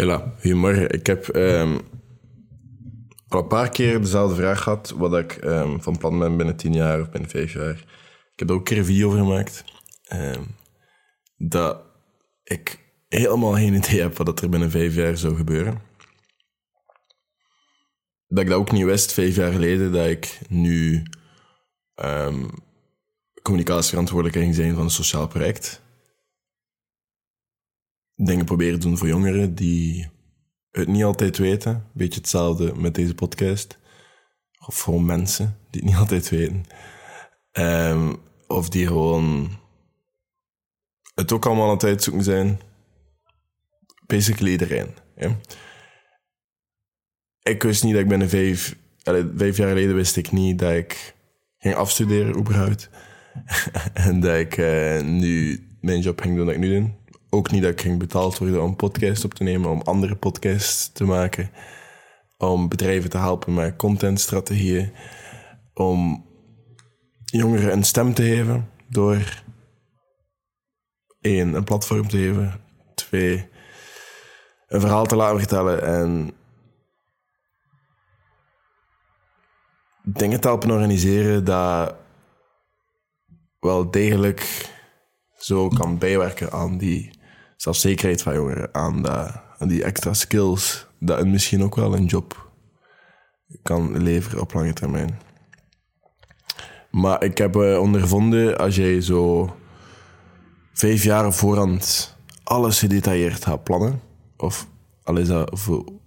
Hela, goedemorgen. Ik heb ehm, al een paar keer dezelfde vraag gehad, wat ik ehm, van plan ben binnen tien jaar of binnen vijf jaar. Ik heb er ook een video over gemaakt. ehm, dat ik helemaal geen idee heb wat er binnen vijf jaar zou gebeuren. Dat ik dat ook niet wist vijf jaar geleden, dat ik nu ehm communicatieverantwoordelijke ging zijn van een sociaal project dingen proberen doen voor jongeren die het niet altijd weten. Beetje hetzelfde met deze podcast. Of gewoon mensen die het niet altijd weten. Ehm, of die gewoon het ook allemaal aan het uitzoeken zijn. Basically iedereen. Ik wist niet dat ik binnen vijf, vijf jaar geleden wist ik niet dat ik ging afstuderen überhaupt. en dat ik eh, nu mijn job ging doen dat ik nu doe ook niet dat ik ging betaald worden om podcast op te nemen, om andere podcasts te maken, om bedrijven te helpen met contentstrategieën, om jongeren een stem te geven door één, een platform te geven, twee, een verhaal te laten vertellen en dingen te helpen organiseren dat wel degelijk zo kan bijwerken aan die zelfzekerheid van jongeren, aan, dat, aan die extra skills, dat een misschien ook wel een job kan leveren op lange termijn. Maar ik heb eh, ondervonden, als jij zo vijf jaar voorhand alles gedetailleerd gaat plannen, of al is dat, al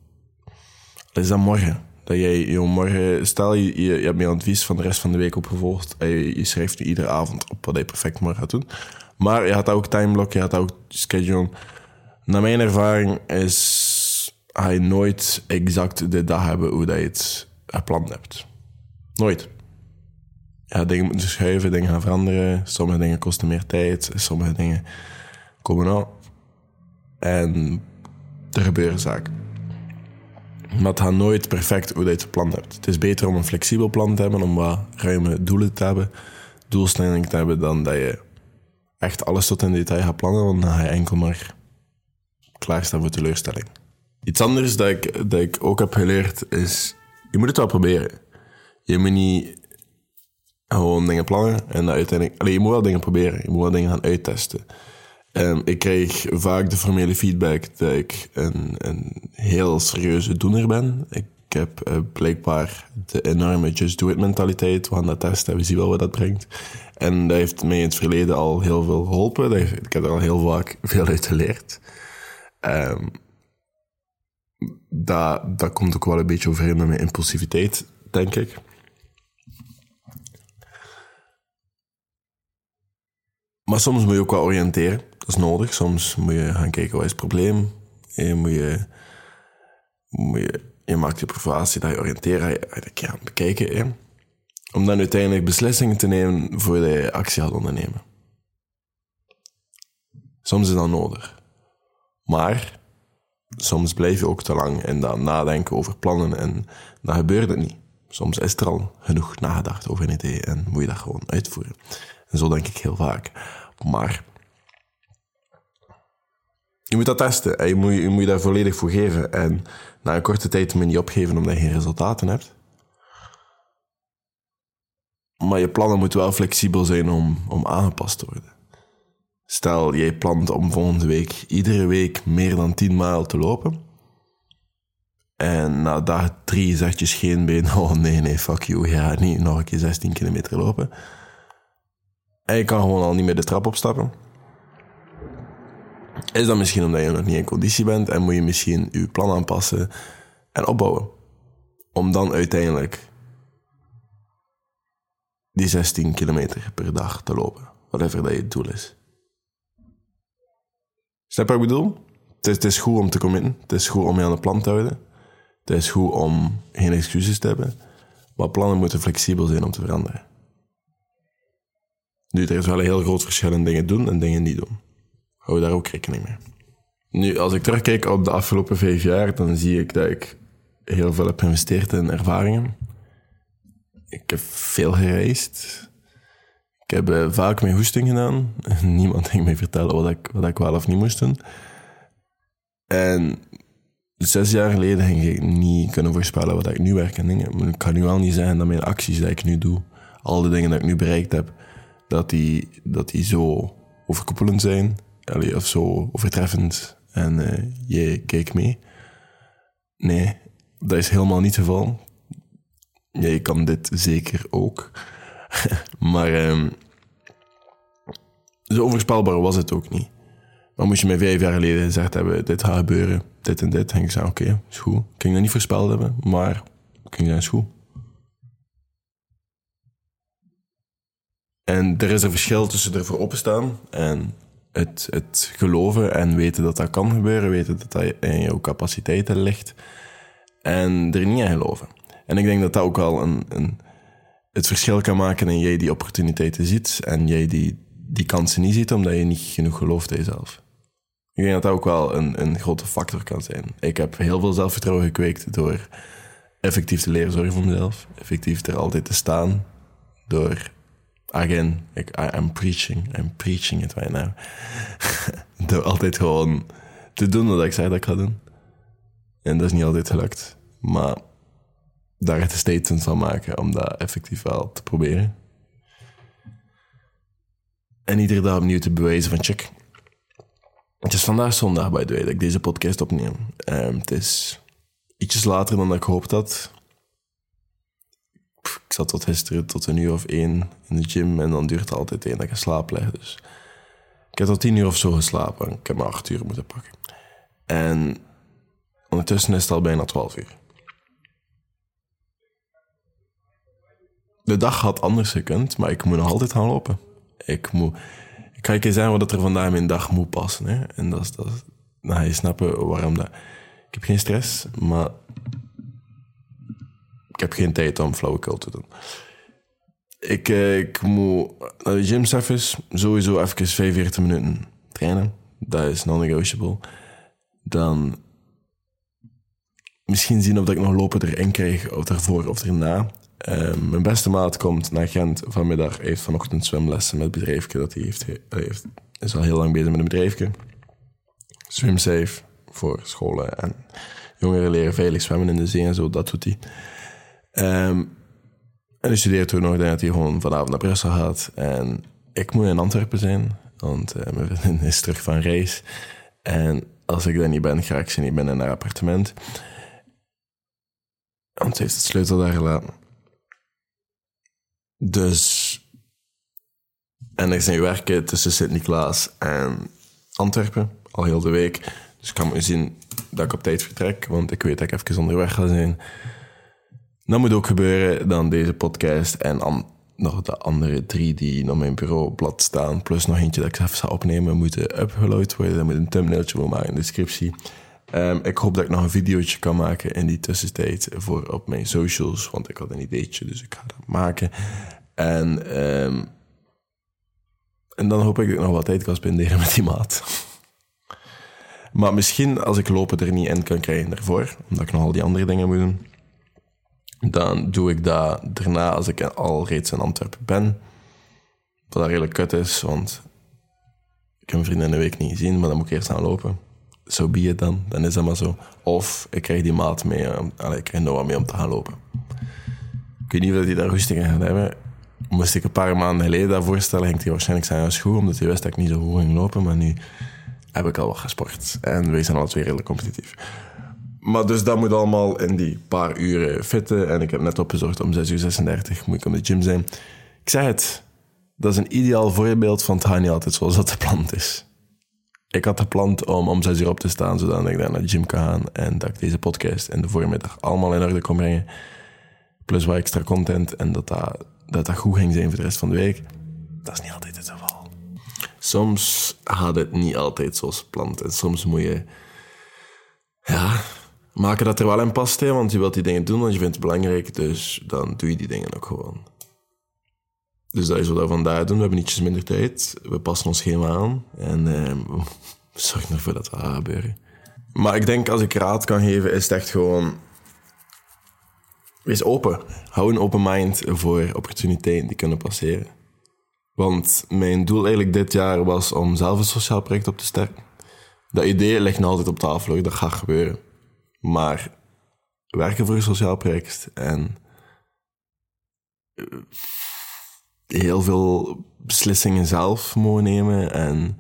is dat morgen, dat jij je morgen, stel je, je, je hebt mijn advies van de rest van de week opgevolgd en je, je schrijft nu iedere avond op wat je perfect morgen gaat doen. Maar je had ook timeblock, je had ook schedule. Naar mijn ervaring is je nooit exact de dag hebben hoe dat je het gepland hebt. Nooit. Ja, dingen moeten schuiven, dingen gaan veranderen. Sommige dingen kosten meer tijd, sommige dingen komen aan. En er gebeuren zaken. Maar het gaat nooit perfect hoe dat je het gepland hebt. Het is beter om een flexibel plan te hebben, om wat ruime doelen te hebben, doelstellingen te hebben, dan dat je echt alles tot in detail gaat plannen, want dan ga je enkel maar klaarstaan voor teleurstelling. Iets anders dat ik, dat ik ook heb geleerd is, je moet het wel proberen. Je moet niet gewoon dingen plannen en dat uiteindelijk... Allee, je moet wel dingen proberen, je moet wel dingen gaan uittesten. En ik krijg vaak de formele feedback dat ik een, een heel serieuze doener ben. Ik heb eh, blijkbaar de enorme just do it mentaliteit. We gaan dat testen, we zien wel wat dat brengt. En dat heeft mij in het verleden al heel veel geholpen. Ik heb er al heel vaak veel uit geleerd. Ehm, dat, komt ook wel een beetje overeen met mijn impulsiviteit, denk ik. Maar soms moet je ook wel oriënteren. Dat is nodig. Soms moet je gaan kijken wat is het probleem. En moet je, moet je, je maakt je provatie, dat je oriënteren, ga je aan het bekijken. Hè? Om dan uiteindelijk beslissingen te nemen voordat je actie gaat ondernemen. Soms is dat nodig. Maar soms blijf je ook te lang in dat nadenken over plannen en dan gebeurt het niet. Soms is er al genoeg nagedacht over een idee en moet je dat gewoon uitvoeren. En zo denk ik heel vaak. Maar je moet dat testen en je moet je, moet daar volledig voor geven. En na een korte tijd je niet opgeven omdat je geen resultaten hebt. Maar je plannen moeten wel flexibel zijn om, om aangepast te worden. Stel, jij plant om volgende week iedere week meer dan 10 mijl te lopen. En na dag drie zegt je scheenbeen, oh nee, nee, fuck you, ga niet nog een keer 16 kilometer lopen. En je kan gewoon al niet meer de trap opstappen. Is dat misschien omdat je nog niet in conditie bent en moet je misschien je plan aanpassen en opbouwen. Om dan uiteindelijk die 16 kilometer per dag te lopen. Whatever dat je doel is. Snap je wat ik bedoel? Het is, het is goed om te committen. Het is goed om je aan de plan te houden. Het is goed om geen excuses te hebben. Maar plannen moeten flexibel zijn om te veranderen. Nu, er is wel een heel groot verschil in dingen doen en dingen niet doen. Hou daar ook rekening mee. Nu, als ik terugkijk op de afgelopen vijf jaar, dan zie ik dat ik heel veel heb geïnvesteerd in ervaringen. Ik heb veel gereisd. Ik heb eh, vaak mijn hoesting gedaan. Niemand ging mij vertellen wat ik, wat ik wel of niet moest doen. En zes jaar geleden ging ik niet kunnen voorspellen wat ik nu werk en dingen. Ik kan nu wel niet zeggen dat mijn acties die ik nu doe, al de dingen dat ik nu bereikt heb, dat die, dat die zo overkoepelend zijn. Of zo overtreffend. En uh, je keek mee. Nee, dat is helemaal niet het geval. Je kan dit zeker ook. maar um, zo onvoorspelbaar was het ook niet. Maar moest je mij vijf jaar geleden gezegd hebben, dit gaat gebeuren, dit en dit. En ik zei, oké, okay, is goed. Ik ging dat niet voorspeld hebben, maar ik ging zeggen, is goed. En er is een verschil tussen ervoor openstaan en het, het geloven en weten dat dat kan gebeuren, weten dat dat in jouw capaciteiten ligt en er niet aan geloven. En ik denk dat dat ook wel een, een, het verschil kan maken in jij die opportuniteiten ziet en jij die, die kansen niet ziet omdat je niet genoeg gelooft in jezelf. Ik denk dat dat ook wel een, een grote factor kan zijn. Ik heb heel veel zelfvertrouwen gekweekt door effectief te leren zorgen voor mezelf, effectief er altijd te staan, door again, ik, I, I'm preaching, I'm preaching it right now. door altijd gewoon te doen wat ik zei dat ik doen. En dat is niet altijd gelukt. Maar daar het statement van maken om dat effectief wel te proberen. En iedere dag opnieuw te bewijzen van check. Het is vandaag zondag, by the way, dat ik deze podcast opneem. Um, het is ietsjes later dan ik gehoopt had. Ik zat tot gisteren tot een uur of één in de gym en dan duurt het altijd één dat ik in slaap leg. Dus ik heb tot tien uur of zo geslapen. Ik heb maar acht uur moeten pakken. En ondertussen is het al bijna twaalf uur. De dag had anders gekund, maar ik moet nog altijd gaan lopen. Ik moet... Ik ga je zeggen wat er vandaag mijn dag moet passen. Hè? En dat is, dat ga je snappen waarom dat... Ik heb geen stress, maar... Ik heb geen tijd om flauwekul te doen. Ik, eh, ik moet naar de gym service sowieso even 45 minuten trainen. Dat is non-negotiable. Dan misschien zien of ik nog lopen erin krijg, of ervoor of erna. Uh, mijn beste maat komt naar Gent vanmiddag. Heeft vanochtend zwemlessen met het bedrijfje. Dat hij heeft, heeft, is al heel lang bezig met een bedrijfje. Swimsafe voor scholen en jongeren leren veilig zwemmen in de zee en zo. Dat doet hij. Um, en hij studeert toen nog. dat hij gewoon vanavond naar Brussel gaat. En ik moet in Antwerpen zijn, want uh, mijn vriendin is terug van reis. En als ik daar niet ben, ga ik ze niet binnen naar haar appartement. Want ze heeft het sleutel daar gelaten. Dus. En ik zijn werken tussen Sint-Niklaas en Antwerpen, al heel de week. Dus ik kan me zien dat ik op tijd vertrek, want ik weet dat ik even onderweg ga zijn. Dat moet ook gebeuren dan deze podcast en nog de andere drie die op mijn bureaublad staan. Plus nog eentje dat ik even ga opnemen, moeten upgeload worden. Dan moet een thumbnailtje voor maken, een descriptie. Um, ik hoop dat ik nog een videootje kan maken in die tussentijd voor op mijn socials. Want ik had een ideetje, dus ik ga dat maken. En, um, en dan hoop ik dat ik nog wat tijd kan spenderen met die maat. maar misschien als ik lopen er niet in kan krijgen daarvoor, omdat ik nog al die andere dingen moet doen, dan doe ik dat daarna als ik al reeds in Antwerpen ben. Wat redelijk kut is, want ik heb mijn vrienden een week niet gezien, maar dan moet ik eerst gaan lopen zo be it dan. Dan is dat maar zo. Of ik krijg die maat mee. Uh, ik krijg Noah mee om te gaan lopen. Ik weet niet of hij daar rustig in gaat hebben. Moest ik een paar maanden geleden dat voorstellen, ging hij waarschijnlijk zijn als goed, omdat hij wist dat ik niet zo goed ging lopen. Maar nu heb ik al wat gesport. En wij zijn al twee redelijk competitief. Maar dus dat moet allemaal in die paar uren fitten. En ik heb net opgezocht om 6 uur 36 moet ik op de gym zijn. Ik zeg het, dat is een ideaal voorbeeld van het gaat niet altijd zoals dat gepland is ik had gepland om om zes uur op te staan, zodat ik naar de gym kan gaan en dat ik deze podcast in de voormiddag allemaal in orde kon brengen. Plus wat extra content en dat dat, dat dat goed ging zijn voor de rest van de week. Dat is niet altijd het geval. Soms gaat het niet altijd zoals gepland en soms moet je ja, maken dat er wel in past, hè, want je wilt die dingen doen, want je vindt het belangrijk, dus dan doe je die dingen ook gewoon. Dus dat is wat we vandaag doen. We hebben ietsjes minder tijd. We passen ons schema aan. En we zorgen ervoor dat gaat gebeuren. Maar ik denk, als ik raad kan geven, is het echt gewoon... Wees open. Hou een open mind voor opportuniteiten die kunnen passeren. Want mijn doel eigenlijk dit jaar was om zelf een sociaal project op te starten. Dat idee ligt nog altijd op tafel, dat gaat gebeuren. Maar werken voor een sociaal project en eh, heel veel beslissingen zelf mogen nemen en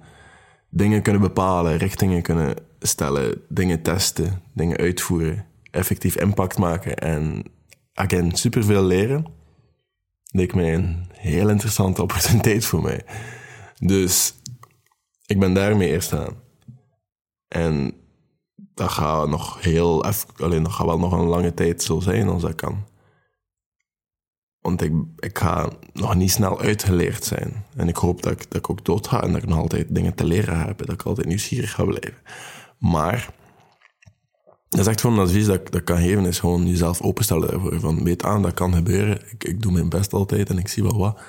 dingen kunnen bepalen, richtingen kunnen stellen, dingen testen, dingen uitvoeren, effectief impact maken en again superveel leren, leek mij een heel interessante opportuniteit voor mij. Dus ik ben daarmee eerst aan. En dat gaat nog heel, alleen dat gaat wel nog een lange tijd zo zijn als dat kan. Want ik, ik ga nog niet snel uitgeleerd zijn. En ik hoop dat ik, dat ik ook dood ga en dat ik nog altijd dingen te leren heb. Dat ik altijd nieuwsgierig ga blijven. Maar dat is echt gewoon een advies dat ik, dat kan geven, is gewoon jezelf openstellen daarvoor. Van weet aan, dat kan gebeuren. Ik, ik doe mijn best altijd en ik zie wel wat.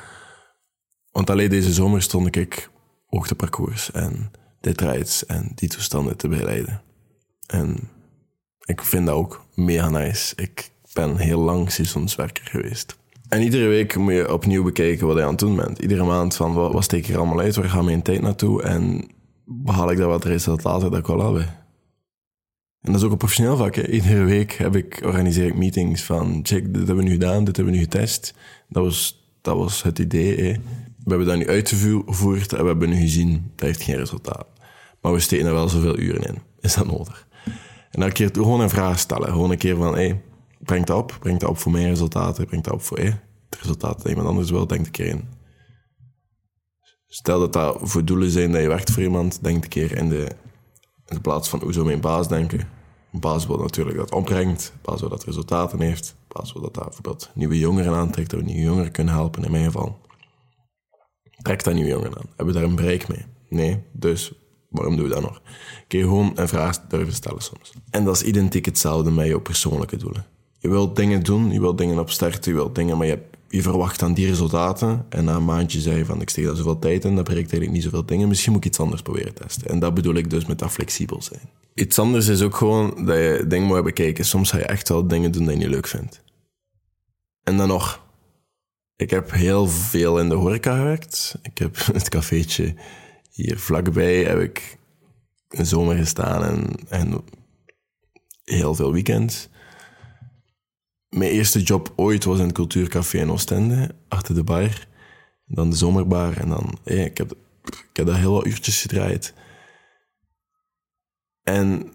Want alleen deze zomer stond ik hoogteparcours en dit en die toestanden te begeleiden. En ik vind dat ook mega nice. Ik ben heel lang seizoenswerker geweest. En iedere week moet je opnieuw bekijken wat je aan het doen bent. Iedere maand van wat, wat steek ik er allemaal uit, waar gaat mijn tijd naartoe en behaal ik daar wat resultaten dat ik wel heb. En dat is ook op professioneel vlak. Iedere week heb ik, organiseer ik meetings van check, dit hebben we nu gedaan, dit hebben we nu getest. Dat was, dat was het idee. We hebben dat nu uitgevoerd en we hebben nu gezien, dat heeft geen resultaat. Maar we steken er wel zoveel uren in. Is dat nodig? En dan keer gewoon een vraag stellen. Gewoon een keer van, hey, breng dat op. Breng dat op voor mijn resultaten. Breng dat op voor hey, het resultaat dat iemand anders wil. Denk een keer in. Stel dat dat voor doelen zijn dat je werkt voor iemand. Denk een keer in de, in plaats van, hoe zou mijn baas denken? Een baas wil natuurlijk dat opbrengt. Een baas wil dat resultaten heeft. Een baas wil dat dat bijvoorbeeld nieuwe jongeren aantrekt. Dat we nieuwe jongeren kunnen helpen, in mijn geval. Trek dat nieuwe jongeren aan. Hebben we daar een bereik mee? Nee. Dus waarom doe je dat nog? Kun je gewoon een vraag durven stellen soms. En dat is identiek hetzelfde met je persoonlijke doelen. Je wilt dingen doen, je wilt dingen opstarten, je wilt dingen, maar je, je verwacht dan die resultaten. En na een maandje zei je van, ik steek daar zoveel tijd in, dat bereikt eigenlijk niet zoveel dingen. Misschien moet ik iets anders proberen testen. En dat bedoel ik dus met dat flexibel zijn. Iets anders is ook gewoon dat je dingen moet bekijken. Soms ga je echt wel dingen doen die je niet leuk vindt. En dan nog, ik heb heel veel in de horeca gewerkt. Ik heb het cafeetje hier vlakbij heb ik een zomer gestaan en, en heel veel weekends. Mijn eerste job ooit was in het cultuurcafé in Oostende, achter de bar. Dan de zomerbar en dan... ik, heb, ik heb daar heel wat uurtjes gedraaid. En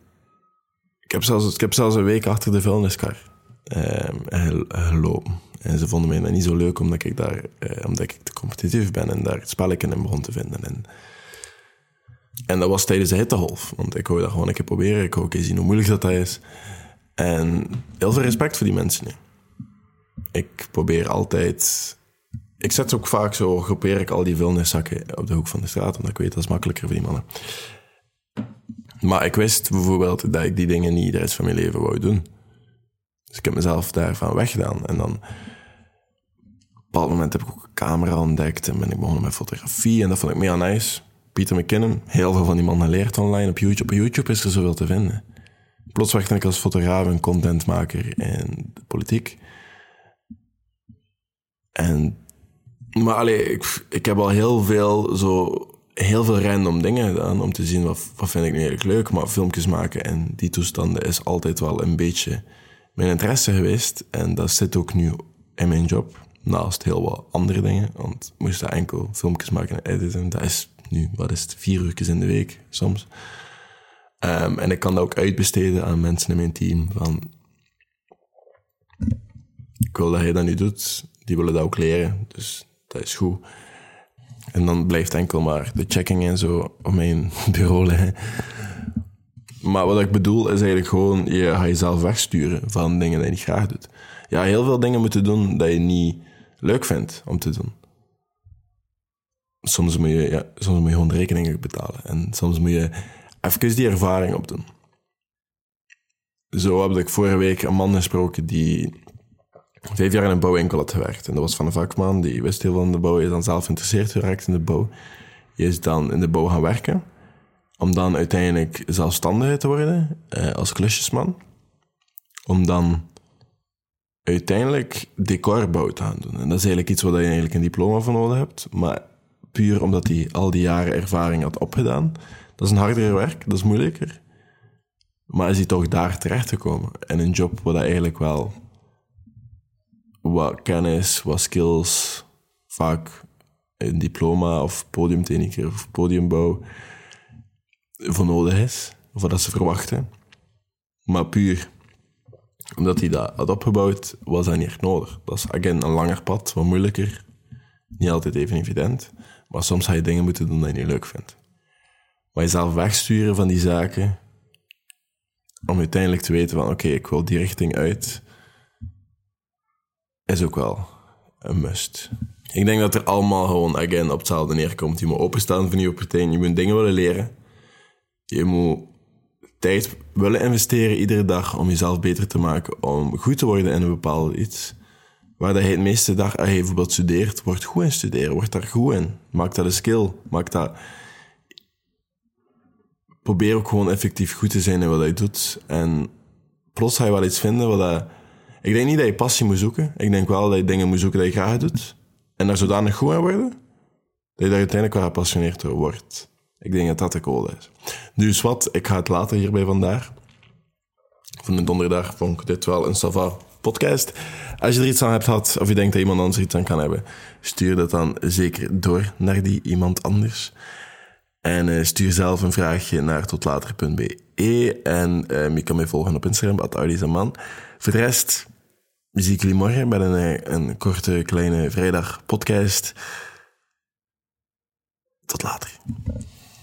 ik heb zelfs, ik heb zelfs een week achter de vuilniskar eh, gelopen. En ze vonden mij niet zo leuk omdat ik daar, eh, omdat ik te competitief ben en daar het spelletje in begon te vinden. En en dat was tijdens de hittegolf. Want ik wou dat gewoon een keer proberen. Ik wou ook eens zien hoe moeilijk dat, dat is. En heel veel respect voor die mensen. Ik probeer altijd... Ik zet ook vaak zo, groepeer ik al die vuilniszakken op de hoek van de straat, omdat ik weet dat is makkelijker voor die mannen. Maar ik wist bijvoorbeeld dat ik die dingen niet de rest van mijn leven wou doen. Dus ik heb mezelf daarvan weggedaan. En dan, op een bepaald moment heb ik ook een camera ontdekt en ben ik begonnen met fotografie. En dat vond ik mega nice. Peter McKinnon, heel veel van die mannen leert online op YouTube. Op YouTube is er zoveel te vinden. Plots werkte ik als fotograaf en contentmaker in de politiek. En, maar allee, ik, ik heb al heel veel, zo, heel veel random dingen gedaan om te zien wat, wat vind ik nu eigenlijk leuk. Maar filmpjes maken en die toestanden is altijd wel een beetje mijn interesse geweest. En dat zit ook nu in mijn job. Naast heel wat andere dingen. Want moest daar enkel filmpjes maken en editen. Dat is nu, wat is het, vier uur in de week soms. Um, en ik kan dat ook uitbesteden aan mensen in mijn team. Van, ik wil dat hij dat nu doet. Die willen dat ook leren. Dus dat is goed. En dan blijft enkel maar de checking en zo op mijn bureau liggen. Maar wat ik bedoel is eigenlijk gewoon, je gaat jezelf wegsturen van dingen die je niet graag doet. Ja, heel veel dingen moeten doen dat je niet leuk vindt om te doen soms moet je, ja, soms moet je gewoon rekeningen betalen. En soms moet je even die ervaring opdoen. Zo heb ik vorige week een man gesproken die vijf jaar in een bouwwinkel had gewerkt. En dat was van een vakman, die wist heel veel van de bouw. Is dan zelf geïnteresseerd geraakt in de bouw. Je is dan in de bouw gaan werken. Om dan uiteindelijk zelfstandig te worden eh, als klusjesman. Om dan uiteindelijk decorbouw te gaan doen. En dat is eigenlijk iets waar je eigenlijk een diploma voor nodig hebt. Maar puur omdat hij al die jaren ervaring had opgedaan. Dat is een harder werk, dat is moeilijker. Maar is hij toch daar terechtgekomen? En een job waar dat eigenlijk wel wat kennis, wat skills, vaak een diploma of podiumtechniker of podiumbouw voor nodig is, of wat dat ze verwachten. Maar puur omdat hij dat had opgebouwd, was dat niet echt nodig. Dat is again een langer pad, wat moeilijker. Niet altijd even evident. Maar soms ga je dingen moeten doen die je niet leuk vindt. Maar jezelf wegsturen van die zaken, om uiteindelijk te weten van oké, ik wil die richting uit, is ook wel een must. Ik denk dat er allemaal gewoon, again, op hetzelfde neerkomt. Je moet openstaan voor nieuwe partijen, je moet dingen willen leren. Je moet tijd willen investeren iedere dag om jezelf beter te maken, om goed te worden in een bepaald iets. Waar dat het meeste dag, als bijvoorbeeld studeert, word goed in studeren, word daar goed in. Maak dat een skill, maak dat... Probeer ook gewoon effectief goed te zijn in wat je doet. En plots ga je wel iets vinden wat dat... Ik denk niet dat je passie moet zoeken. Ik denk wel dat je dingen moet zoeken dat je graag doet. En daar zodanig goed in worden, dat je daar uiteindelijk wel gepassioneerd door wordt. Ik denk dat dat de code is. Dus wat, ik ga het later hierbij vandaag. Van de donderdag vond ik dit wel een Sava podcast. Als je er iets aan hebt gehad, of je denkt dat iemand anders er iets aan kan hebben, stuur dat dan zeker door naar die iemand anders. En uh, stuur zelf een vraagje naar totlater.be. En je kan mij volgen op Instagram, at Voor de rest zie ik jullie morgen met een, eh, een korte, kleine vrijdag podcast. Tot later.